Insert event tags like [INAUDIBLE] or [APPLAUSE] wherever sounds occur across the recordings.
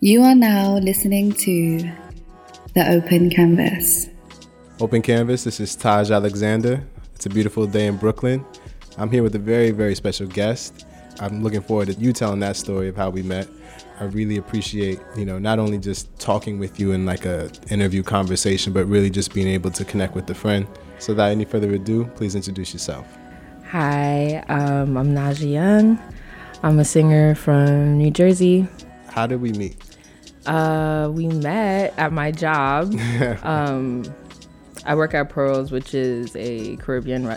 You are now listening to The Open Canvas. Open Canvas, this is Taj Alexander. It's a beautiful day in Brooklyn. I'm here with a very, very special guest. I'm looking forward to you telling that story of how we met. I really appreciate, you know, not only just talking with you in like a interview conversation, but really just being able to connect with a friend. So without any further ado, please introduce yourself. Hi, um, I'm Naja Young. I'm a singer from New Jersey. How did we meet? Uh, we met at my job. [LAUGHS] um, I work at Pearls, which is a Caribbean re-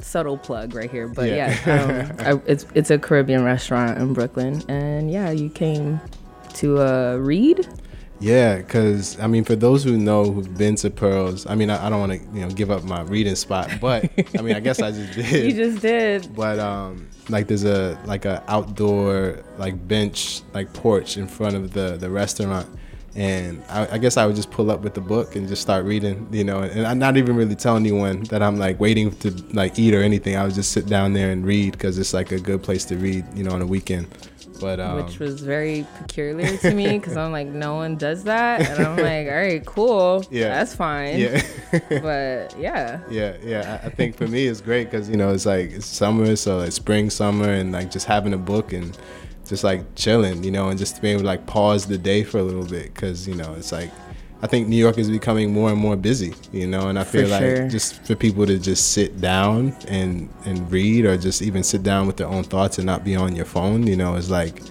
subtle plug right here, but yeah, Yeah. um, [LAUGHS] I, it's it's a Caribbean restaurant in Brooklyn, and yeah, you came to uh, read. Yeah, because I mean, for those who know who've been to Pearls, I mean, I, I don't want to you know give up my reading spot, but I mean, I guess I just [LAUGHS] did. You just did. but um like there's a like a outdoor like bench like porch in front of the the restaurant and I, I guess I would just pull up with the book and just start reading, you know, and I'm not even really telling anyone that I'm like waiting to like eat or anything. I would just sit down there and read because it's like a good place to read, you know, on a weekend. But um, which was very peculiar to me because I'm like, no one does that, and I'm [LAUGHS] like, all right, cool, Yeah. that's fine. yeah. [LAUGHS] But yeah, Yeah, yeah. I I think for me it's great because you know it's like it's summer, so it's spring, summer, and like just having a book and just like chilling, you know, and just being able to like pause the day for a little bit because you know it's like I think New York is becoming more and more busy, you know, and I feel like sure. just for people to just sit down and and read or just even sit down with their own thoughts and not be on your phone, you know, is like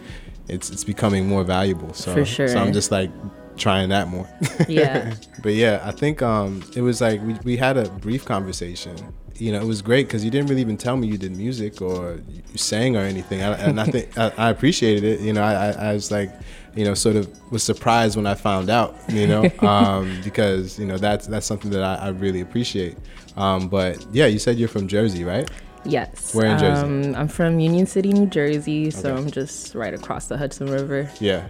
it's it's becoming more valuable. So For sure. so I'm just like trying that more. [LAUGHS] Yeah. [LAUGHS] but yeah, I think um it was like we we had a brief conversation. You know, it was great because you didn't really even tell me you did music or you sang or anything, I, and I think [LAUGHS] I, I appreciated it. You know, I I was like, you know, sort of was surprised when I found out. You know, [LAUGHS] um, because you know that's that's something that I, I really appreciate. Um, but yeah, you said you're from Jersey, right? yes. Where in Jersey? Um, I'm from Union City, New Jersey, so Okay. I'm just right across the Hudson River. Yeah.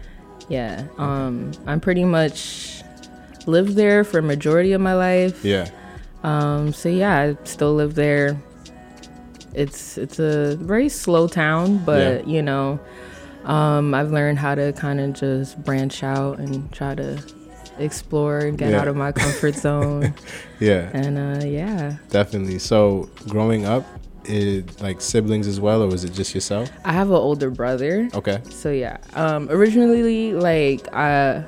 Yeah. Um, I'm pretty much lived there for a majority of my life. Yeah. Um, so yeah, I still live there. It's it's a very slow town, but you know, um, I've learned how to kind of just branch out and try to explore and get Yeah. out of my comfort [LAUGHS] zone. Yeah. and uh, yeah, Definitely. So growing up, it like siblings as well, or was it just yourself? I have an older brother. Okay. So yeah, um, originally like I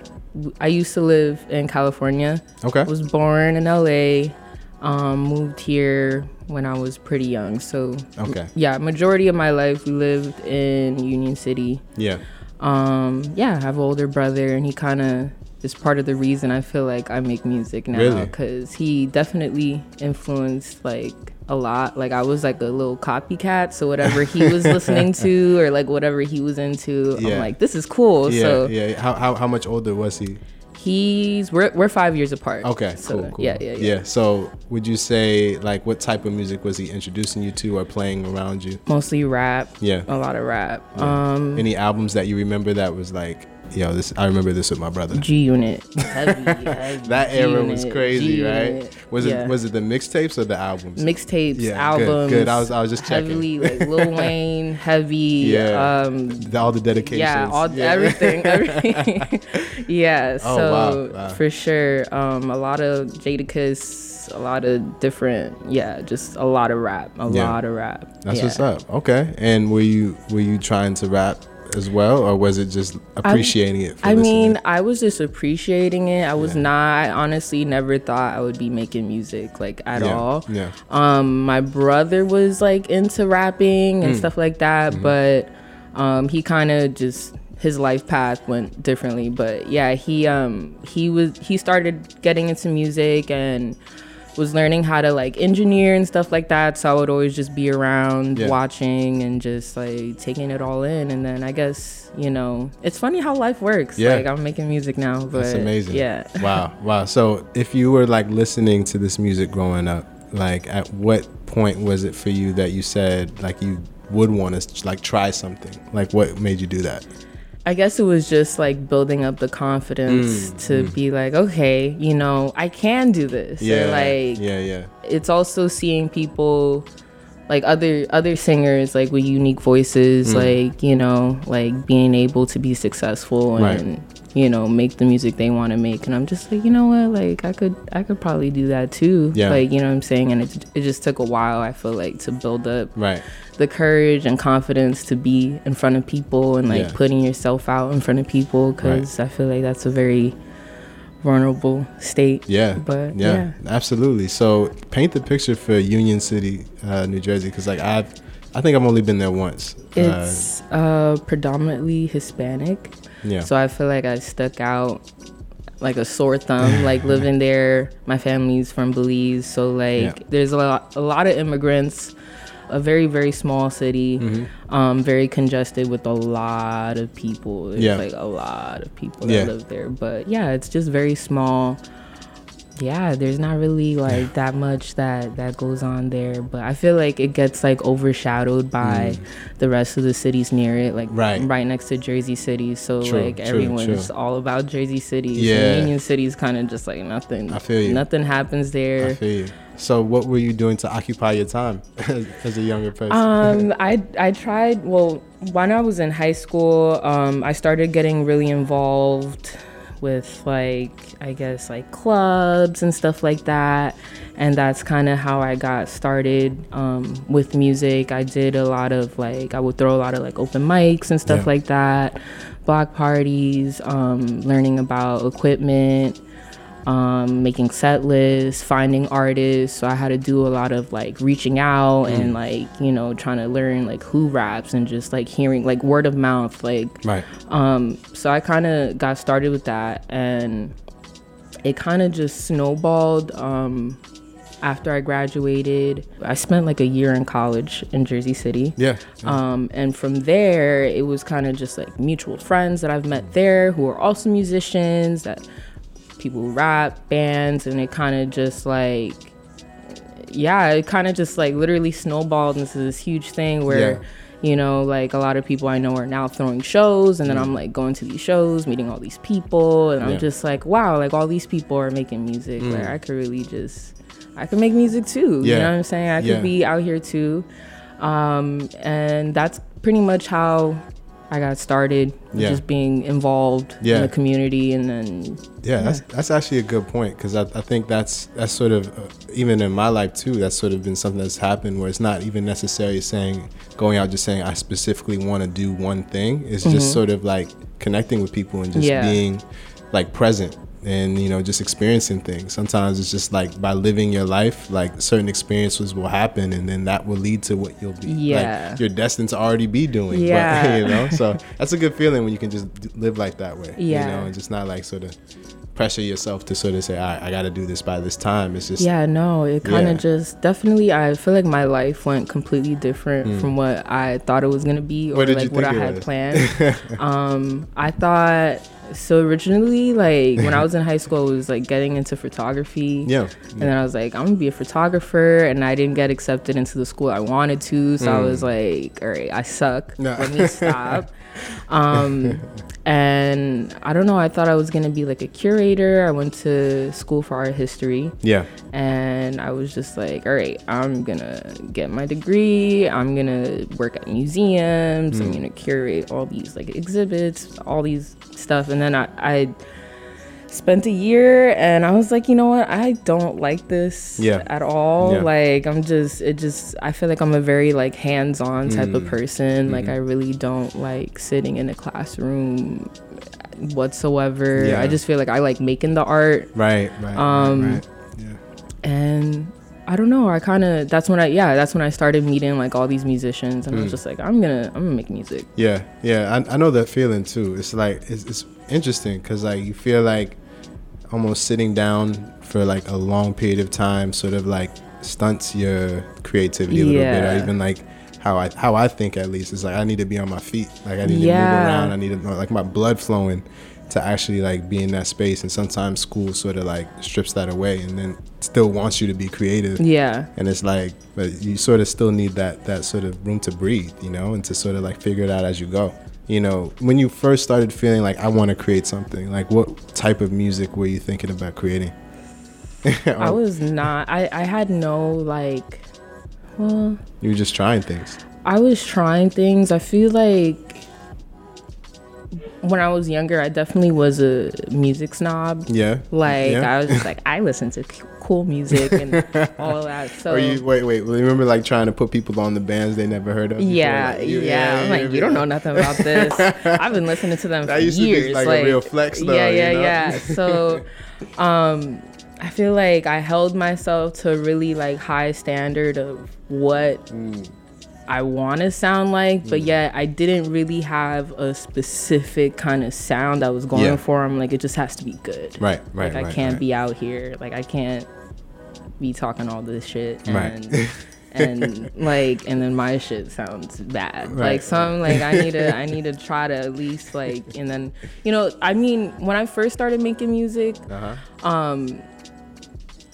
I used to live in California. Okay. was born in LA. Um, moved here when I was pretty young. So Okay. yeah, majority of my life we lived in Union City. Yeah. Um, yeah, I have an older brother, and he kind of is part of the reason I feel like I make music now Really? because he definitely influenced like a lot. Like I was like a little copycat, so whatever he was [LAUGHS] listening to or like whatever he was into, Yeah. I'm like, this is cool. Yeah. so yeah. How, how how much older was he? He's we're we're five years apart. Okay. so, cool. Cool. Yeah, yeah, yeah. So would you say like what type of music was he introducing you to or playing around you? Mostly rap. Yeah. A lot of rap. Um, Any albums that you remember that was like, yo, this I remember this with my brother. G Unit. [LAUGHS] That era was G-Unit, crazy, right? Was Yeah. it was it the mixtapes or the albums? mixtapes, Yeah, good, albums. good. I was- I was just checking. heavily like Lil [LAUGHS] Wayne, heavy. Yeah. Um, The- all the dedications. yeah, all everything, [LAUGHS] everything. yeah, Oh, so wow, wow. for sure, um, a lot of Jadakiss, a lot of different, yeah, just a lot of rap, a Yeah. lot of rap. That's yeah. what's up. Okay. And were you were you trying to rap as well, or was it just appreciating it? For I listening? mean, I was just appreciating it. I was not. I honestly never thought I would be making music like at Yeah, all. yeah. Um, my brother was like into rapping Mm. and stuff like that, Mm-hmm. but um, he kind of just his life path went differently. But yeah, he um he was he started getting into music and was learning how to like engineer and stuff like that. So I would always just be around Yeah. watching and just like taking it all in. And then I guess you know it's funny how life works. Yeah. Like I'm making music now, but That's amazing. Yeah. [LAUGHS] Wow. Wow. So if you were like listening to this music growing up, like at what point was it for you that you said like you would want to like try something? Like what made you do that? I guess it was just like building up the confidence Mm, to be like, okay, you know, I can do this. Yeah. like yeah. Yeah. it's also seeing people like other other singers like with unique voices, like you know, like being able to be successful and Right. You know make the music they want to make. And I'm just like, you know what, like I could I could probably do that too. Yeah. Like you know what I'm saying, and it it just took a while. I feel like to build up Right. the courage and confidence to be in front of people and like Yeah. putting yourself out in front of people because I feel like that's a very vulnerable state. Yeah. But yeah, yeah. absolutely. So paint the picture for Union City, uh, New Jersey, because like I've, I think I've only been there once. Uh, It's uh, predominantly Hispanic. Yeah. So I feel like I stuck out like a sore thumb, like living [LAUGHS] there. My family's from Belize, so like Yeah. there's a lot, a lot of immigrants. A very very small city, Mm-hmm. um, very congested with a lot of people. There's Yeah. like a lot of people that Yeah. live there, but yeah, it's just very small. Yeah, there's not really like that much that that goes on there, but I feel like it gets like overshadowed by the rest of the cities near it, like Mm. Right. right next to Jersey City. So True, like everyone's true. all about Jersey City. Yeah. Union City's kind of just like nothing. I feel you. Nothing happens there I feel you. So what were you doing to occupy your time [LAUGHS] as a younger person? Um, [LAUGHS] I I tried. Well, when I was in high school, um, I started getting really involved with like I guess like clubs and stuff like that, and that's kind of how I got started um, with music. I did a lot of like I would throw a lot of like open mics and stuff Yeah. like that, block parties, um, learning about equipment um, making set lists, finding artists. So I had to do a lot of like reaching out Mm. and like, you know, trying to learn like who raps and just like hearing like word of mouth. Like, right. um, so I kind of got started with that and it kind of just snowballed. Um, after I graduated, I spent like a year in college in Jersey City. Yeah. Um, and from there, it was kind of just like mutual friends that I've met there who are also musicians, that people who rap, bands, and it kind of just like, yeah, it kind of just like literally snowballed into this huge thing where. Yeah. You know, like a lot of people I know are now throwing shows, and then I'm like going to these shows, meeting all these people, and I'm just like, wow, like all these people are making music. Like I could really just, I could make music too. You know what I'm saying? I could Yeah. be out here too. Um, and that's pretty much how I got started, Yeah. just being involved Yeah. in the community, and then Yeah, that's that's actually a good point because I, I think that's that's sort of uh, even in my life too. That's sort of been something that's happened where it's not even necessarily saying going out just saying I specifically want to do one thing. It's just sort of like connecting with people and just Mm-hmm. Yeah. being like present and you know just experiencing things. Sometimes it's just like by living your life, like certain experiences will happen and then that will lead to what you'll be. Yeah. like, you're destined to already be doing. [LAUGHS] Yeah. but, you know, so that's a good feeling when you can just live like that way. Yeah. you know, and just not like sort of pressure yourself to sort of say, all right, I got to do this by this time. It's just, yeah, no, it kind of Yeah. just definitely. I feel like my life went completely different from what I thought it was gonna be, or Mm. What like what I had was? planned. [LAUGHS] um, I thought so originally, like when I was in high school, I was like getting into photography. yeah. And then I was like, I'm gonna be a photographer, and I didn't get accepted into the school I wanted to. So I was like, all right, I suck. Mm. No. Let me [LAUGHS] stop. Um, and I don't know. I thought I was gonna be like a curator. I went to school for art history, Yeah. and I was just like, all right, I'm gonna get my degree. I'm gonna work at museums. Mm. I'm gonna curate all these like exhibits, all these stuff. And then I, I spent a year and I was like, you know what? I don't like this Yeah. at all. Yeah. Like I'm just it just I feel like I'm a very like hands-on type Mm. of person. Mm-hmm. Like I really don't like sitting in a classroom whatsoever. Yeah. I just feel like I like making the art Right. Right. Um, right, right. Yeah. and I don't know. I kind of that's when I yeah that's when I started meeting like all these musicians and I Mm. was just like I'm gonna I'm gonna make music. Yeah, yeah, I, I know that feeling too. It's like it's, it's interesting because like you feel like almost sitting down for like a long period of time sort of like stunts your creativity a little bit, or even like how I how I think at least is like I need to be on my feet, like I need to Yeah. move around, I need to like my blood flowing to actually like be in that space. And sometimes school sort of like strips that away, and then still wants you to be creative Yeah. and it's like but you sort of still need that that sort of room to breathe you know and to sort of like figure it out as you go you know when you first started feeling like i want to create something like what type of music were you thinking about creating [LAUGHS] I was not. I I had no like Well, You were just trying things. I was trying things. I feel like when I was younger, I definitely was a music snob. Yeah. Like Yeah? I was just like I listen to cool music and [LAUGHS] all that. So Or you wait, wait. Remember, like trying to put people on the bands they never heard of. yeah, Like, you- yeah. I'm like, you don't know nothing about this. [LAUGHS] I've been listening to them for That used to be, years. like, a real flex, though, Yeah, you yeah, know? yeah. So, [LAUGHS] um, I feel like I held myself to a really like high standard of what Mm. I want to sound like, but yet I didn't really have a specific kind of sound I was going Yeah. for. I'm like, it just has to be good. Right, right, Like I right, can't right. be out here. Like I can't be talking all this shit and Right. [LAUGHS] and like and then my shit sounds bad. Right. Like some like I need to I need to try to at least like and then you know I mean when I first started making music, Uh-huh. um,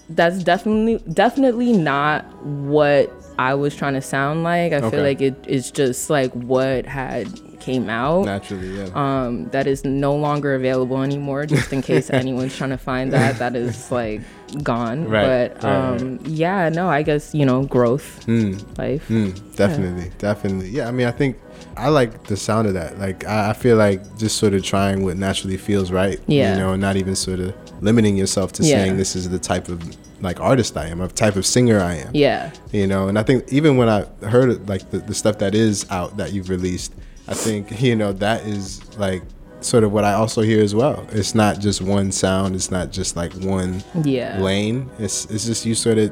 that's definitely definitely not what I was trying to sound like. I Okay. feel like it is just like what had came out Naturally, yeah. um, that is no longer available anymore. Just in case [LAUGHS] anyone's trying to find that, that is like gone. Right, But right, um, yeah, no, I guess you know growth, Mm. life. Mm, definitely, definitely. Yeah, I mean, I think I like the sound of that. Like, I, I feel like just sort of trying what naturally feels right. Yeah. You know, and not even sort of limiting yourself to Yeah. saying this is the type of like artist I am, or type of singer I am. Yeah, You know, and I think even when I heard like the, the stuff that is out that you've released, I think you know that is like sort of what I also hear as well. It's not just one sound. It's not just like one yeah. lane. It's it's just you sort of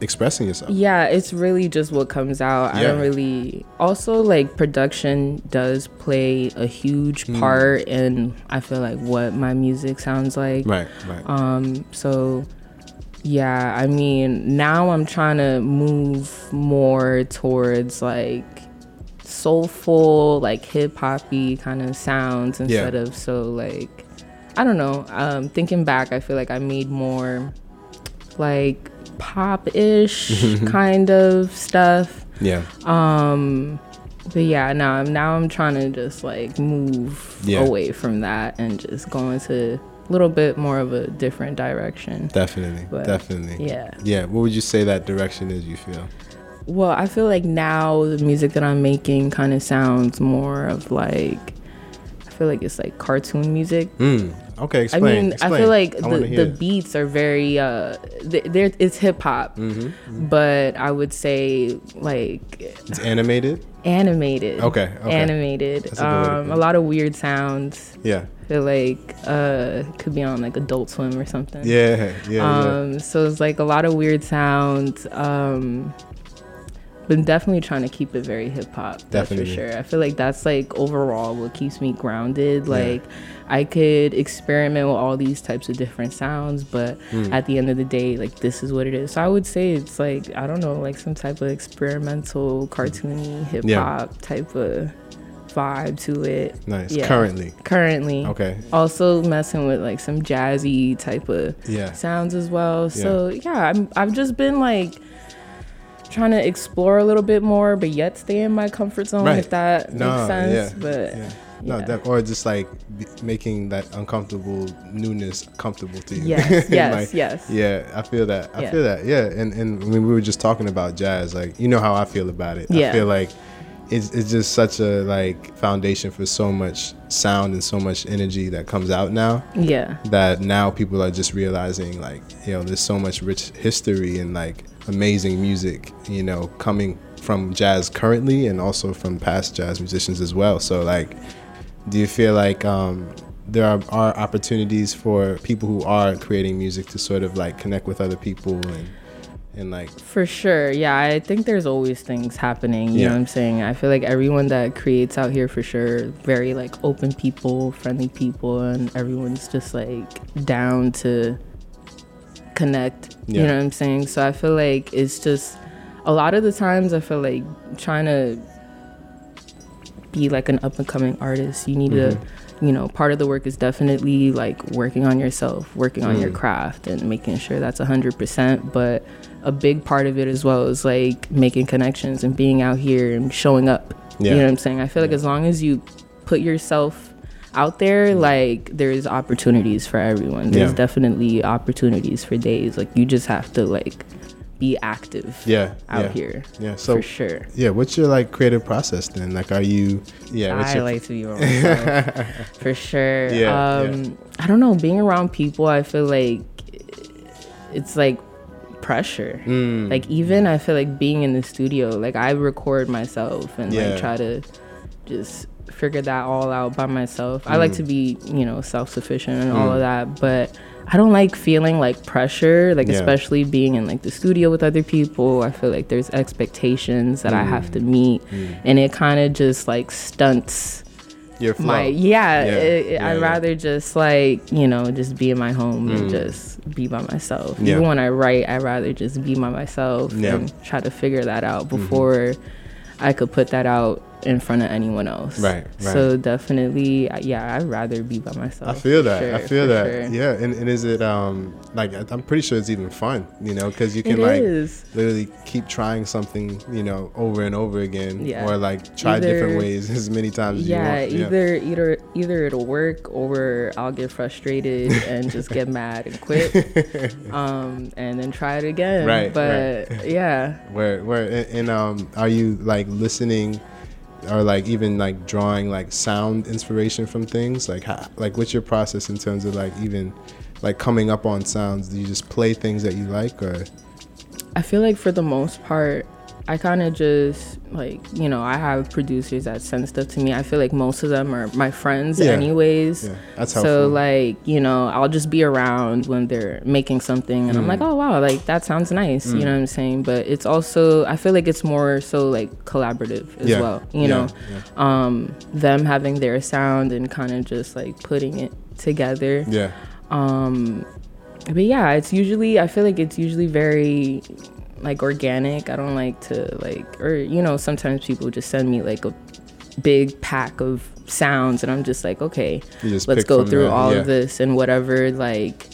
expressing yourself. Yeah, it's really just what comes out. I don't really. Also, like production does play a huge Hmm. part in. I feel like what my music sounds like. Right, right. Um, so yeah, I mean, now I'm trying to move more towards like soulful, like hip hoppy kind of sounds instead of so like I don't know. Um, thinking back, I feel like I made more like pop-ish [LAUGHS] kind of stuff. yeah. Um, but yeah, now I'm now I'm trying to just like move Yeah. away from that and just go into a little bit more of a different direction. Definitely, But, definitely. yeah. Yeah. What would you say that direction is? You feel? Well, I feel like now the music that I'm making kind of sounds more of like I feel like it's like cartoon music. Mm. Okay. I mean, explain. I feel like I the, the beats are very uh there it's hip hop. Mm-hmm. But I would say like It's animated. animated. Okay, okay. Animated. A good way to Um a lot of weird sounds. Yeah. I feel like uh could be on like Adult Swim or something. Yeah. Yeah. yeah. Um, so it's like a lot of weird sounds. Um, but definitely trying to keep it very hip hop. That's for sure. I feel like that's like overall what keeps me grounded. Like I could experiment with all these types of different sounds, but Hmm. at the end of the day, like this is what it is. So I would say it's like I don't know, like some type of experimental, cartoony hip hop type of vibe to it. Nice. yeah. Currently. Currently. Okay. Also messing with like some jazzy type of Yeah. sounds as well. So yeah, I'm I've just been like trying to explore a little bit more, but yet stay in my comfort zone Right. if that No, makes sense. yeah, But yeah. No, yeah. def- or just like b- making that uncomfortable newness comfortable to you. Yes, [LAUGHS] yes, Like, yes. Yeah, I feel that. I Yeah. feel that. Yeah, and and when we were just talking about jazz, like you know how I feel about it. I feel like it's it's just such a like foundation for so much sound and so much energy that comes out now. yeah, That now people are just realizing like you know there's so much rich history and like amazing music you know coming from jazz currently and also from past jazz musicians as well. So like do you feel like um, there are, are opportunities for people who are creating music to sort of like connect with other people and and like for sure. Yeah, I think there's always things happening. You Yeah. know what I'm saying? I feel like everyone that creates out here for sure, very like open people, friendly people, and everyone's just like down to connect. You know what I'm saying? So I feel like it's just a lot of the times I feel like trying to be like an up and coming artist, you need to, mm-hmm. you know, part of the work is definitely like working on yourself, working on your mm. craft and making sure that's 100%. But a big part of it as well is like making connections and being out here and showing up. Yeah. You know what I'm saying? I feel like as long as you put yourself out there, mm. like there's opportunities for everyone. There's Yeah. definitely opportunities for days. Like you just have to like be active Yeah, out yeah. here Yeah, so- for sure Yeah, what's your like creative process then? Like, are you? Yeah, what's I your, like to be around [LAUGHS] for sure. Yeah, um, I don't know. Being around people, I feel like it's like pressure. Mm. Like even I feel like being in the studio, like I record myself and Yeah. like try to just figure that all out by myself. I like to Mm. be, you know, self sufficient and all of that, but I don't like feeling like pressure, like Yeah. especially being in like the studio with other people. I feel like there's expectations that I Mm. have to meet, and it kind of just like stunts your flow? my yeah, Yeah, it- yeah, i'd rather just like you know just be in my home and Mm. just be by myself Yeah. even when i write i'd rather just be by myself. Mm-hmm. and try to figure that out before i could put that out in front of anyone else Right, right. so definitely yeah i'd rather be by myself I feel for that. I feel that. sure. Yeah, and, and is it um like I- I'm pretty sure it's even fun, you know, because you can It like is. literally keep trying something, you know, over and over again, Yeah. or like try different ways [LAUGHS] as many times as yeah, you want. either either either it'll work or I'll get frustrated [LAUGHS] and just get mad and quit, [LAUGHS] um, and then try it again. Right, But right. yeah, Where where and, and um are you like listening or like even like drawing like sound inspiration from things? Like how, like what's your process in terms of like even like coming up on sounds? Do you just play things that you like or? I feel like for the most part, I kind of just like you know I have producers that send stuff to me. I feel like most of them are my friends, Yeah. anyways. Yeah, that's helpful. so like you know I'll just be around when they're making something, and I'm Mm. like, oh wow, like that sounds nice. You know what I'm saying? But it's also I feel like it's more so like collaborative as Yeah, well. You know, um, them having their sound and kind of just like putting it together. yeah Um, but yeah, it's usually I feel like it's usually very like organic. I don't like to like or you know sometimes people just send me like a big pack of sounds and I'm just like okay, just let's go through all yeah. of this and whatever like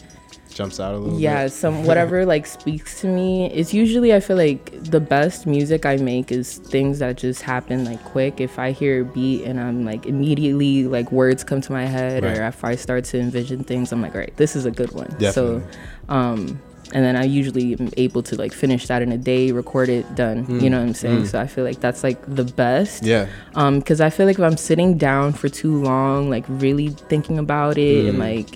jumps out a little yeah bit some [LAUGHS] whatever like speaks to me it's usually i feel like the best music i make is things that just happen like quick if i hear a beat and i'm like immediately like words come to my head Right. or if i start to envision things i'm like all right this is a good one Definitely. so um and then i usually am able to like finish that in a day record it done you know what i'm saying? So i feel like that's like the best. Mm. yeah. Um because i feel like if i'm sitting down for too long like really thinking about it Mm. and like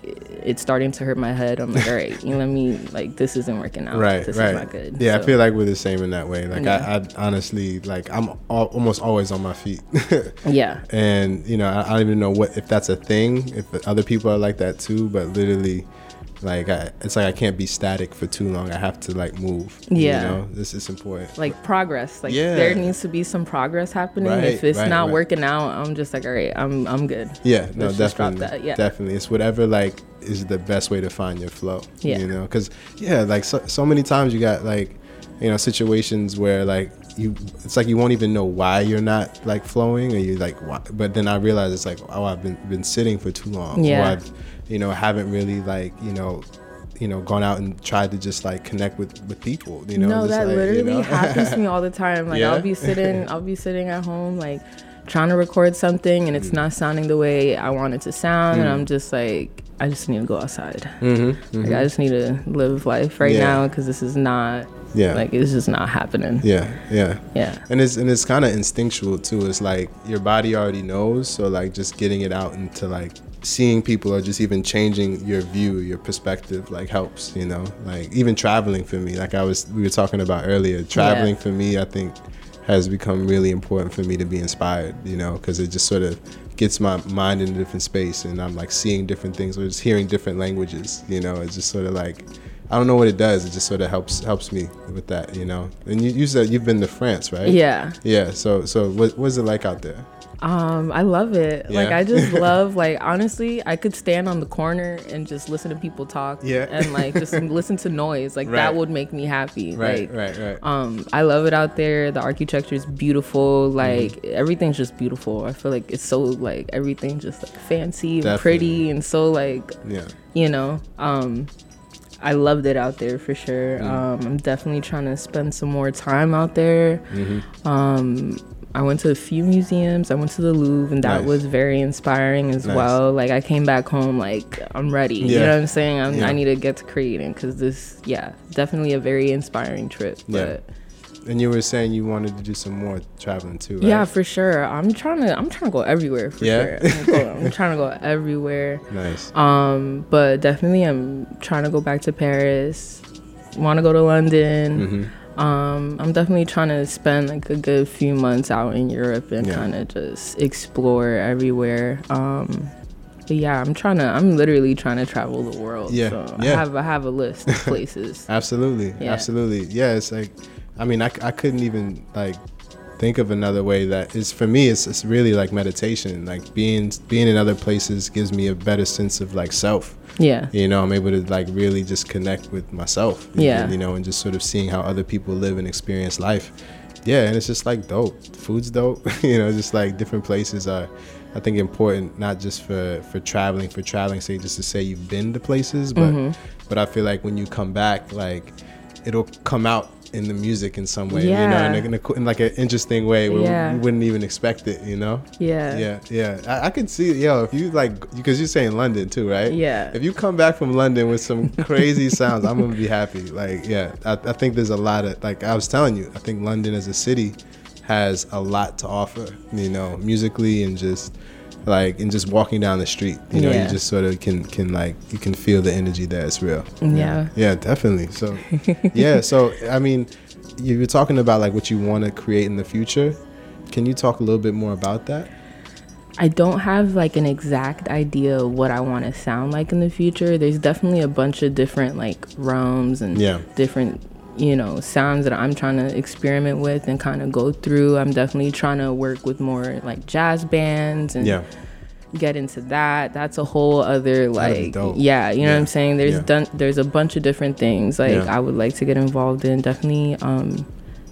it's starting to hurt my head i'm like all right you know, let me like this isn't working out. Right this right. is not good. Yeah i feel like we're the same in that way. Like Yeah. I, I honestly like i'm al- almost always on my feet. [LAUGHS] Yeah. And you know I, I don't even know what if that's a thing if other people are like that too but literally like I, it's like i can't be static for too long i have to like move Yeah. you know this is important like progress like Yeah. there needs to be some progress happening Right, if it's right, not right. working out i'm just like all right i'm i'm good Yeah, no, Let's definitely, that, yeah. definitely. It's whatever like is the best way to find your flow. Yeah. you know, because yeah, like so, so many times you got like you know situations where like you it's like you won't even know why you're not like flowing, or you like why, but then I realize it's like oh I've been been sitting for too long, or Yeah. I've you know haven't really like you know. You know, gone out and tried to just like connect with with people. You know, no just, that like, you literally know? happens to me all the [LAUGHS] time like Yeah? i'll be sitting i'll be sitting at home like trying to record something and Mm. it's not sounding the way i want it to sound and i'm just like i just need to go outside Like, i just need to live life right Mm-hmm, Yeah. now because this is not Yeah. like it's just not happening yeah, yeah. yeah and it's and it's kind of instinctual too it's like your body already knows so like just getting it out into like seeing people or just even changing your view your perspective like helps you know? Like even traveling for me like i was we were talking about earlier traveling for me i think has become really important for me to be inspired you know? Because it just sort of gets my mind in a different space and i'm like seeing different things or just hearing different languages you know? It's just sort of like I don't know what it does. It just sort of helps helps me with that, you know. And you, you said you've been to France, right? yeah Yeah. So so what what's it like out there? Um, I love it. Like I just [LAUGHS] love like honestly, I could stand on the corner and just listen to people talk. Yeah. And like just [LAUGHS] listen to noise. Like Right. that would make me happy. Right, like, right, right. Um, I love it out there. The architecture is beautiful. Like Mm-hmm. everything's just beautiful. I feel like it's so like everything just like fancy and Definitely. pretty and so like yeah. you know. Um I loved it out there for sure. Mm. Um, I'm definitely trying to spend some more time out there. Mm-hmm. Um, I went to a few museums. I went to the Louvre, and that Nice. was very inspiring as Nice. well. Like I came back home, like I'm ready. You know what I'm saying? I'm, Yeah. I need to get to creating because this, yeah, definitely a very inspiring trip. Yeah. But And you were saying you wanted to do some more traveling too, right? yeah, for sure. I'm trying to. I'm trying to go everywhere. For Yeah? sure. I'm, go- I'm [LAUGHS] trying to go everywhere. Nice. Um, but definitely, I'm trying to go back to Paris. Want to go to London. Mm-hmm. Um, I'm definitely trying to spend like a good few months out in Europe and Yeah. kind of just explore everywhere. Um, but yeah, I'm trying to. I'm literally trying to travel the world. Yeah, So yeah. I have I have a list of [LAUGHS] places. Absolutely, Yeah. absolutely. Yeah, it's like, I mean, I, I couldn't even like think of another way that is for me. It's it's really like meditation. Like being being in other places gives me a better sense of like self. yeah. You know, I'm able to like really just connect with myself. and- Yeah. You know, and just sort of seeing how other people live and experience life. Yeah, and it's just like dope. Food's dope. [LAUGHS] you know, just like different places are. I think important not just for for traveling for traveling sake just to say you've been to places but Mm-hmm. but I feel like when you come back like it'll come out in the music in some way you know in, a, in, a, in like an interesting way where Yeah. you wouldn't even expect it you know Yeah. yeah yeah I, I could see yo if you like because you're saying London too right Yeah. if you come back from London with some [LAUGHS] crazy sounds I'm gonna be happy like yeah I, I think there's a lot of like I was telling you I think London as a city has a lot to offer you know musically and just like and just walking down the street you know Yeah. you just sort of can can like you can feel the energy there it's real Yeah. yeah definitely so [LAUGHS] yeah so I mean you were talking about like what you want to create in the future can you talk a little bit more about that I don't have like an exact idea of what I want to sound like in the future. There's definitely a bunch of different like realms and Yeah. different, you know, sounds that I'm trying to experiment with and kind of go through. I'm definitely trying to work with more like jazz bands and yeah get into that. That's a whole other like yeah, you know what I'm saying? There's Yeah. done there's a bunch of different things like Yeah. I would like to get involved in. Definitely um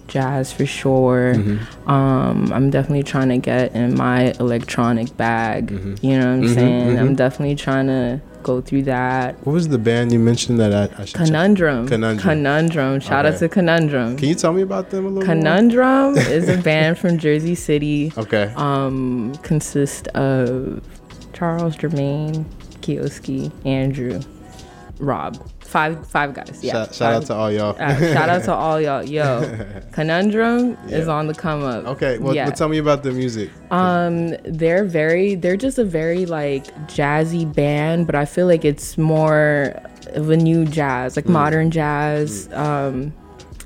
jazz for sure. Mm-hmm. Um I'm definitely trying to get in my electronic bag. Mm-hmm. You know what I'm saying? I'm definitely trying to go through that. what was the band you mentioned that I, I should check? Conundrum. Conundrum. Conundrum. Shout out to Conundrum. Can you tell me about them a little more? Conundrum [LAUGHS] is a band from Jersey City. Okay. um, consist of Charles, Jermaine, Kioski, Andrew, Rob. Five five guys. Yeah. shout, shout out to all y'all. uh, shout out to [LAUGHS] all y'all. Yo, [LAUGHS] Conundrum is on the come up. okay. Well, yeah. well, tell me about the music. Um, they're very, they're just a very like jazzy band, but I feel like it's more of a new jazz, Mm. like modern jazz. Um,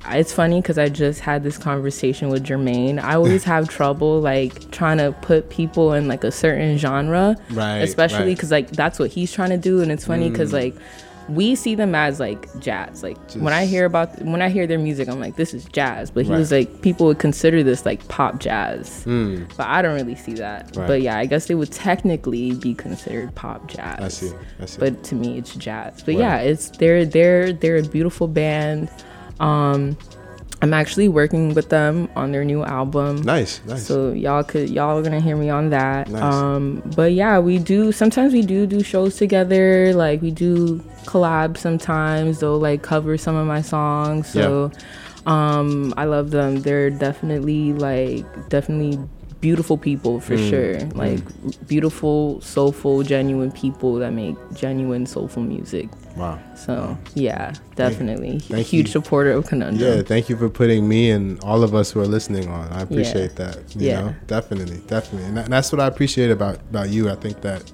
it's funny because I just had this conversation with Jermaine. I always [LAUGHS] have trouble like trying to put people in like a certain genre, Right, Especially right. Mm. because like that's what he's trying to do, and it's funny because like we see them as like jazz. Like when I hear about when I hear their music, I'm like, this is jazz. But he Right. was like, people would consider this like pop jazz. But I don't really see that. Right. But yeah, I guess they would technically be considered pop jazz. I see. I see. But to me, it's jazz. But Right. yeah, it's they're they're they're a beautiful band. Um, I'm actually working with them on their new album. nice. Nice. So y'all could y'all are gonna hear me on that. Nice. Um, but yeah, we do sometimes we do do shows together. Like we do collab sometimes. They'll like cover some of my songs. So um, I love them. They're definitely like definitely beautiful people for Mm, sure. Like beautiful, soulful, genuine people that make genuine soulful music. wow. So yeah, definitely thank huge you. supporter of Conundrum. Yeah, thank you for putting me and all of us who are listening on. I appreciate that. You Yeah. know, definitely, definitely, and, that, and that's what I appreciate about about you. I think that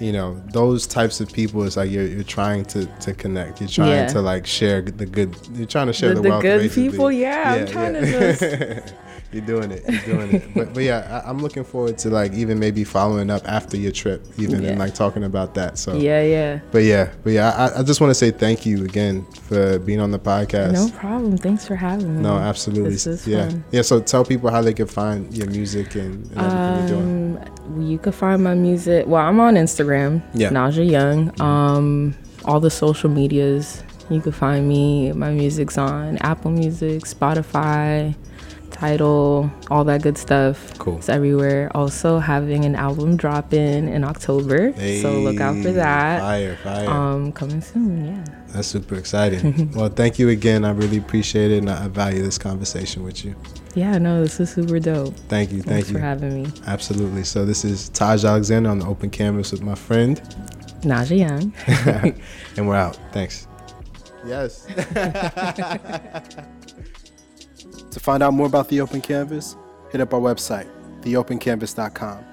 you know those types of people is like you're you're trying to to connect. You're trying Yeah. to like share the good. You're trying to share The- the, the wealth. good basically. people, yeah, I'm trying to just. [LAUGHS] You're doing it. You're doing it. But but yeah, I, I'm looking forward to like even maybe following up after your trip, even Yeah. and like talking about that. So Yeah, yeah. But yeah, but yeah, I, I just want to say thank you again for being on the podcast. No problem. Thanks for having me. No, absolutely. This is yeah. fun. Yeah, so tell people how they can find your music and, and everything you're doing. Um, you can find my music. Well, I'm on Instagram. Yeah. Naja Young. Um, all the social medias. You can find me. My music's on Apple Music, Spotify, Tidal, all that good stuff. Cool. It's everywhere. Also having an album drop in in October, so look out for that. Fire, fire. Um, coming soon. Yeah. That's super exciting. [LAUGHS] well, thank you again. I really appreciate it, and I value this conversation with you. Yeah. No, this is super dope. Thank you, thank Thanks you. for having me, Absolutely. So this is Taj Alexander on the open canvas with my friend, Naja Young. [LAUGHS] and we're out. Thanks. Yes. [LAUGHS] to find out more about the open canvas, hit up our website, theopencanvas.com.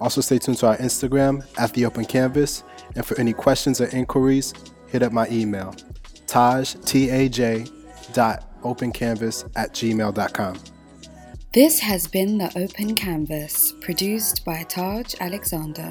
Also, stay tuned to our Instagram at the open canvas, and for any questions or inquiries, hit up my email, taj t a j dot opencanvas at gmail.com. This has been The Open Canvas, produced by Taj Alexander.